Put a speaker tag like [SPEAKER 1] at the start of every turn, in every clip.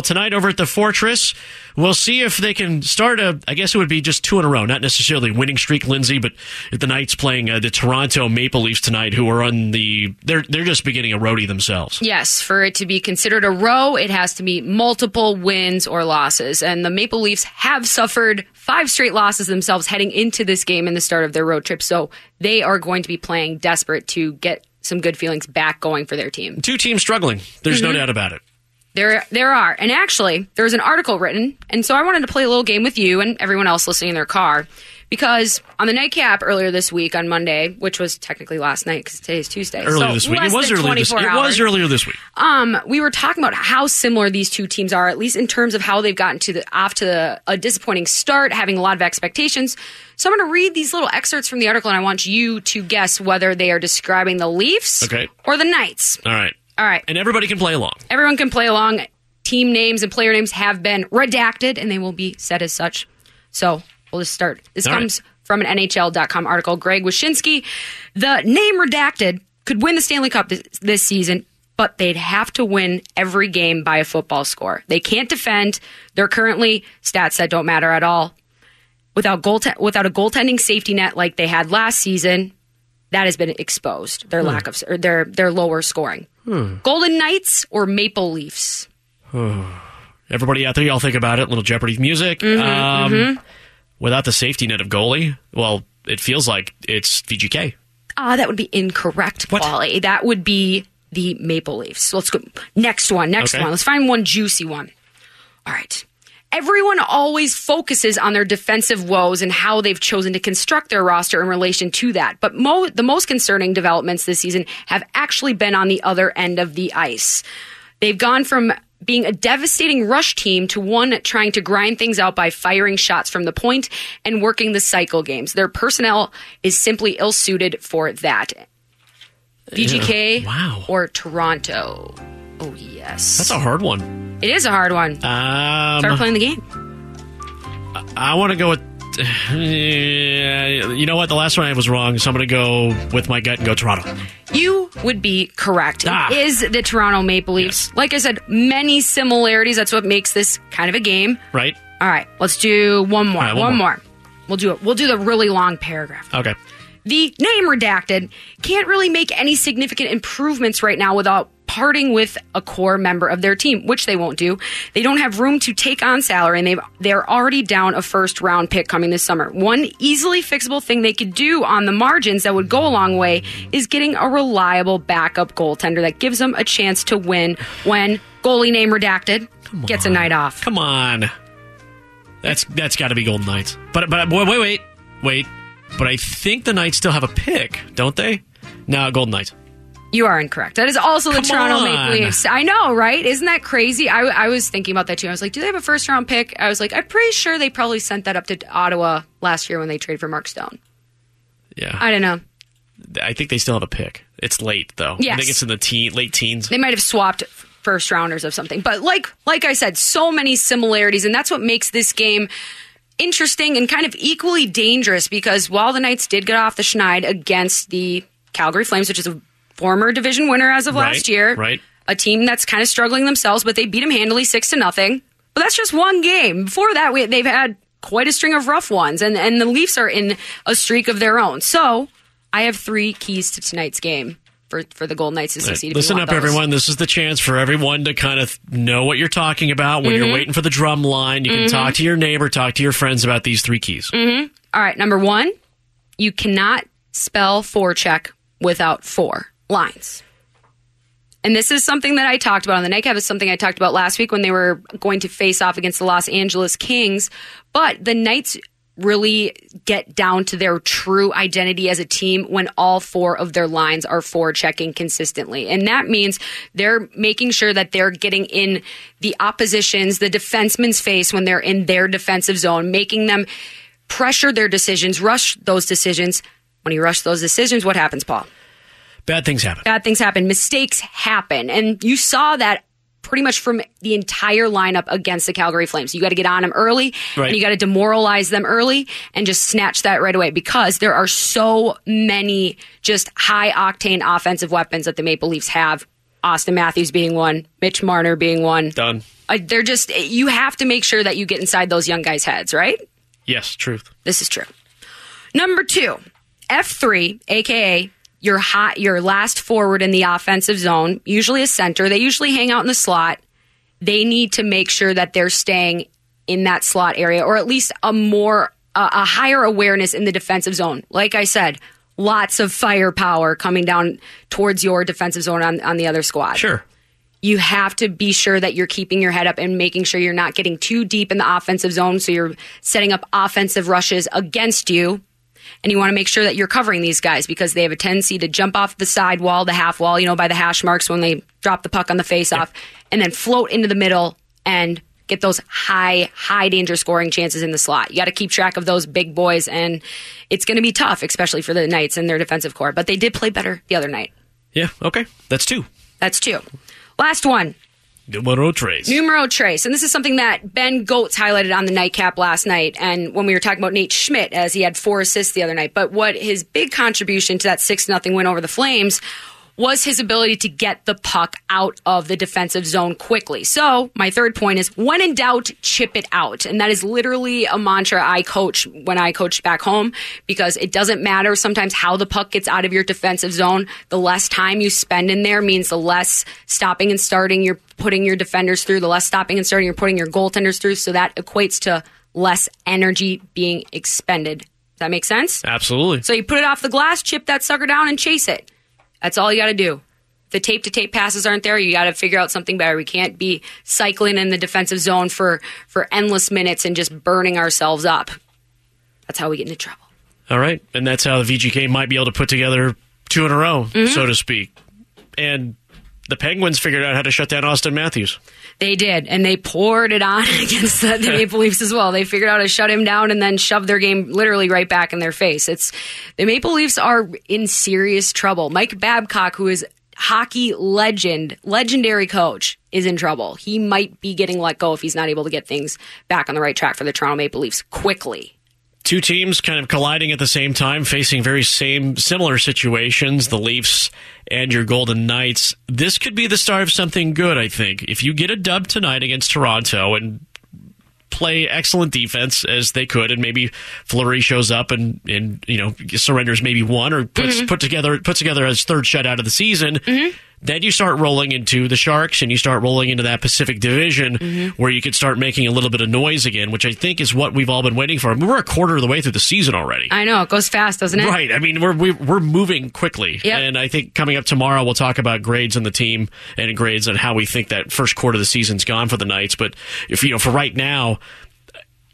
[SPEAKER 1] Tonight over at the Fortress, we'll see if they can start a. I guess it would be just two in a row, not necessarily winning streak, Lindsay, but the Knights playing uh, the Toronto Maple Leafs tonight, who are on the. They're they're just beginning a roadie themselves.
[SPEAKER 2] Yes, for it to be considered a row, it has to be multiple wins or losses, and the Maple Leafs have suffered five straight losses themselves heading into this game in the start of their road trip. So they are going to be playing desperate to get some good feelings back going for their team.
[SPEAKER 1] Two teams struggling. There's no doubt about it.
[SPEAKER 2] There, there are, and actually, there was an article written, and so I wanted to play a little game with you and everyone else listening in their car, because on the nightcap earlier this week on Monday, which was technically last night because today is Tuesday,
[SPEAKER 1] Earlier
[SPEAKER 2] so
[SPEAKER 1] this week, it was earlier this. It was earlier this week.
[SPEAKER 2] um, we were talking about how similar these two teams are, at least in terms of how they've gotten to the off to the, a disappointing start, having a lot of expectations. So I'm going to read these little excerpts from the article, and I want you to guess whether they are describing the Leafs
[SPEAKER 1] Okay.
[SPEAKER 2] or the Knights.
[SPEAKER 1] All right,
[SPEAKER 2] All right,
[SPEAKER 1] and everybody can play along.
[SPEAKER 2] everyone can play along. Team names and player names have been redacted, and they will be said as such. So we'll just start. This
[SPEAKER 1] All
[SPEAKER 2] comes from an NHL.com article. Greg Wyshynski, the name redacted, could win the Stanley Cup this, this season, but they'd have to win every game by a football score. They can't defend. They're currently stats that don't matter at all. Without goal, without a goaltending safety net like they had last season, that has been exposed. Their lack of or their their lower scoring. Golden Knights or Maple Leafs.
[SPEAKER 1] Everybody out there, y'all think about it. Little Jeopardy music. um, Without the safety net of goalie, well, it feels like it's VGK.
[SPEAKER 2] Ah, that would be incorrect
[SPEAKER 1] What?
[SPEAKER 2] quality. That would be the Maple Leafs. Let's go. Next one. Next
[SPEAKER 1] Okay.
[SPEAKER 2] one. Let's find one juicy one. All right. Everyone always focuses on their defensive woes and how they've chosen to construct their roster in relation to that. But mo- the most concerning developments this season have actually been on the other end of the ice. They've gone from being a devastating rush team to one trying to grind things out by firing shots from the point and working the cycle games. Their personnel is simply ill suited for that. VGK
[SPEAKER 1] Wow.
[SPEAKER 2] or Toronto? Oh, yes.
[SPEAKER 1] That's a hard one.
[SPEAKER 2] it is a hard one. Start
[SPEAKER 1] Um,
[SPEAKER 2] playing the game.
[SPEAKER 1] I want to go with. you know what? The last one I was wrong, so I'm going to go with my gut and go Toronto.
[SPEAKER 2] You would be correct.
[SPEAKER 1] Ah.
[SPEAKER 2] It is the Toronto Maple Leafs.
[SPEAKER 1] Yes.
[SPEAKER 2] Like I said, many similarities. That's what makes this kind of a game.
[SPEAKER 1] Right?
[SPEAKER 2] All right, let's do one more.
[SPEAKER 1] Right, one
[SPEAKER 2] one
[SPEAKER 1] more.
[SPEAKER 2] more. We'll do it. We'll do the really long paragraph.
[SPEAKER 1] Okay.
[SPEAKER 2] The name redacted can't really make any significant improvements right now without parting with a core member of their team, which they won't do. They don't have room to take on salary and they've they're already down a first round pick coming this summer. One easily fixable thing they could do on the margins that would go a long way is getting a reliable backup goaltender that gives them a chance to win when goalie name redacted gets a night off.
[SPEAKER 1] Come on. That's that's got to be Golden Knights. But but wait wait wait wait. But I think the Knights still have a pick, don't they? No, Golden Knights.
[SPEAKER 2] You are incorrect. That is also the
[SPEAKER 1] Come
[SPEAKER 2] Toronto
[SPEAKER 1] on.
[SPEAKER 2] Maple Leafs. I know, right? Isn't that crazy? I, I was thinking about that too. I was like, do they have a first round pick? I was like, I'm pretty sure they probably sent that up to Ottawa last year when they traded for Mark Stone.
[SPEAKER 1] Yeah,
[SPEAKER 2] I don't know.
[SPEAKER 1] I think they still have a pick. It's late though. I think it's in the teen, late teens.
[SPEAKER 2] They might have swapped first rounders of something. But like like I said, so many similarities, and that's what makes this game interesting and kind of equally dangerous because while the Knights did get off the schneid against the Calgary Flames, which is a former division winner as of
[SPEAKER 1] Right,
[SPEAKER 2] last year,
[SPEAKER 1] right.
[SPEAKER 2] a team that's kind of struggling themselves, but they beat them handily six to nothing. But that's just one game. Before that, we, they've had quite a string of rough ones, and and the Leafs are in a streak of their own. So I have three keys to tonight's game for for the Golden Knights to succeed. you
[SPEAKER 1] Listen up,
[SPEAKER 2] those.
[SPEAKER 1] everyone. This is the chance for everyone to kind of know what you're talking about when
[SPEAKER 2] Mm-hmm.
[SPEAKER 1] you're waiting for the drum line. You can talk to your neighbor, talk to your friends about these three keys.
[SPEAKER 2] Mm-hmm. All right, number one, you cannot spell forecheck without four lines. And this is something that I talked about on the nightcap. Is something I talked about last week when they were going to face off against the Los Angeles Kings. But the Knights really get down to their true identity as a team when all four of their lines are forward checking consistently. And that means they're making sure that they're getting in the opposition's, the defenseman's face when they're in their defensive zone, making them pressure their decisions, rush those decisions. When you rush those decisions, what happens, Paul?
[SPEAKER 1] Bad things happen.
[SPEAKER 2] Bad things happen. Mistakes happen. And you saw that pretty much from the entire lineup against the Calgary Flames. You got to get on them early
[SPEAKER 1] Right.
[SPEAKER 2] and you got to demoralize them early and just snatch that right away because there are so many just high octane offensive weapons that the Maple Leafs have. Auston Matthews being one, Mitch Marner being one.
[SPEAKER 1] Done.
[SPEAKER 2] Uh, they're just, you have to make sure that you get inside those young guys' heads, right?
[SPEAKER 1] Yes, truth.
[SPEAKER 2] This is true. Number two, F3, aka your hot, your last forward in the offensive zone, usually a center. They usually hang out in the slot. They need to make sure that they're staying in that slot area, or at least a more uh, a higher awareness in the defensive zone. Like I said, lots of firepower coming down towards your defensive zone on, on the other squad
[SPEAKER 1] Sure.
[SPEAKER 2] you have to be sure that you're keeping your head up and making sure you're not getting too deep in the offensive zone. So you're setting up offensive rushes against you. And you want to make sure that you're covering these guys because they have a tendency to jump off the side wall, the half wall, you know, by the hash marks when they drop the puck on the face off, and then float into the middle and get those high, high danger scoring chances in the slot. You got to keep track of those big boys, and it's going to be tough, especially for the Knights and their defensive core. But they did play better the other night.
[SPEAKER 1] Yeah. Okay. That's two.
[SPEAKER 2] That's two. Last one.
[SPEAKER 1] Numero tres.
[SPEAKER 2] Numero trace. And this is something that Ben Goetz highlighted on the nightcap last night. And when we were talking about Nate Schmidt, as he had four assists the other night. But what his big contribution to that 6 0 win over the Flames was his ability to get the puck out of the defensive zone quickly. So, my third point is when in doubt, chip it out. And that is literally a mantra I coach when I coach back home because it doesn't matter sometimes how the puck gets out of your defensive zone. The less time you spend in there means the less stopping and starting you're putting your defenders through, the less stopping and starting you're putting your goaltenders through. So that equates to less energy being expended. Does that make sense?
[SPEAKER 1] Absolutely.
[SPEAKER 2] So you put it off the glass, chip that sucker down, and chase it. That's all you got to do. If the tape to tape passes aren't there, you got to figure out something better. We can't be cycling in the defensive zone for for endless minutes and just burning ourselves up. That's how we get into trouble.
[SPEAKER 1] All right. And that's how the VGK might be able to put together two in a row,
[SPEAKER 2] Mm-hmm.
[SPEAKER 1] so to speak. And the Penguins figured out how to shut down Auston Matthews.
[SPEAKER 2] They did, and they poured it on against the, the Maple Leafs as well. They figured out how to shut him down and then shove their game literally right back in their face. It's the Maple Leafs are in serious trouble. Mike Babcock, who is hockey legend, legendary coach, is in trouble. He might be getting let go if he's not able to get things back on the right track for the Toronto Maple Leafs quickly.
[SPEAKER 1] Two teams kind of colliding at the same time, facing very same similar situations, the Leafs and your Golden Knights. This could be the start of something good, I think. If you get a dub tonight against Toronto and play excellent defense as they could, and maybe Fleury shows up and, and you know surrenders maybe one or puts mm-hmm. put together puts together his third shutout of the season. Mm-hmm. Then you start rolling into the Sharks and you start rolling into that Pacific Division mm-hmm. where you could start making a little bit of noise again, which I think is what we've all been waiting for. I mean, we're a quarter of the way through the season already.
[SPEAKER 2] I know it goes fast, doesn't it?
[SPEAKER 1] Right. I mean, we're we, we're moving quickly,
[SPEAKER 2] Yep.
[SPEAKER 1] and I think coming up tomorrow we'll talk about grades on the team and grades on how we think that first quarter of the season's gone for the Knights. But if you know, for right now,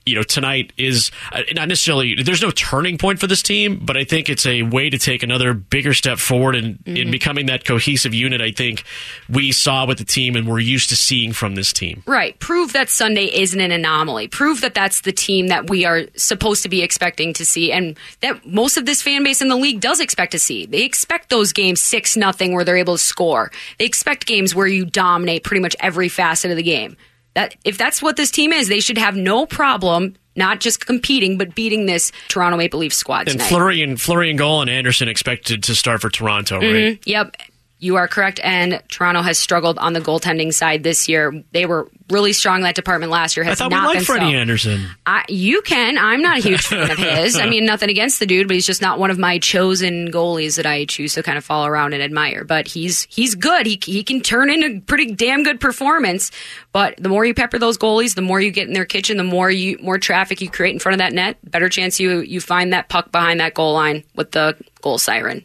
[SPEAKER 1] you know, tonight is uh, not necessarily there's no turning point for this team, but I think it's a way to take another bigger step forward in, in becoming that cohesive unit. I think we saw with the team and we're used to seeing from this team.
[SPEAKER 2] Right. Prove that Sunday isn't an anomaly. Prove that that's the team that we are supposed to be expecting to see and that most of this fan base in the league does expect to see. They expect those games 6 nothing where they're able to score. They expect games where you dominate pretty much every facet of the game. That if that's what this team is, they should have no problem not just competing but beating this Toronto Maple Leaf squad
[SPEAKER 1] And
[SPEAKER 2] tonight.
[SPEAKER 1] Fleury and Fleury and goal and Anderson expected to start for Toronto, right? Mm-hmm.
[SPEAKER 2] Yep. You are correct. And Toronto has struggled on the goaltending side this year. They were really strong in that department last year.
[SPEAKER 1] I
[SPEAKER 2] Has
[SPEAKER 1] thought we
[SPEAKER 2] not
[SPEAKER 1] liked
[SPEAKER 2] been
[SPEAKER 1] Freddie
[SPEAKER 2] so.
[SPEAKER 1] Anderson.
[SPEAKER 2] I, you can. I'm not a huge fan of his. I mean, nothing against the dude, but he's just not one of my chosen goalies that I choose to kind of follow around and admire. But he's he's good. He he can turn in a pretty damn good performance. But the more you pepper those goalies, the more you get in their kitchen, the more you more traffic you create in front of that net, better chance you you find that puck behind that goal line with the goal siren.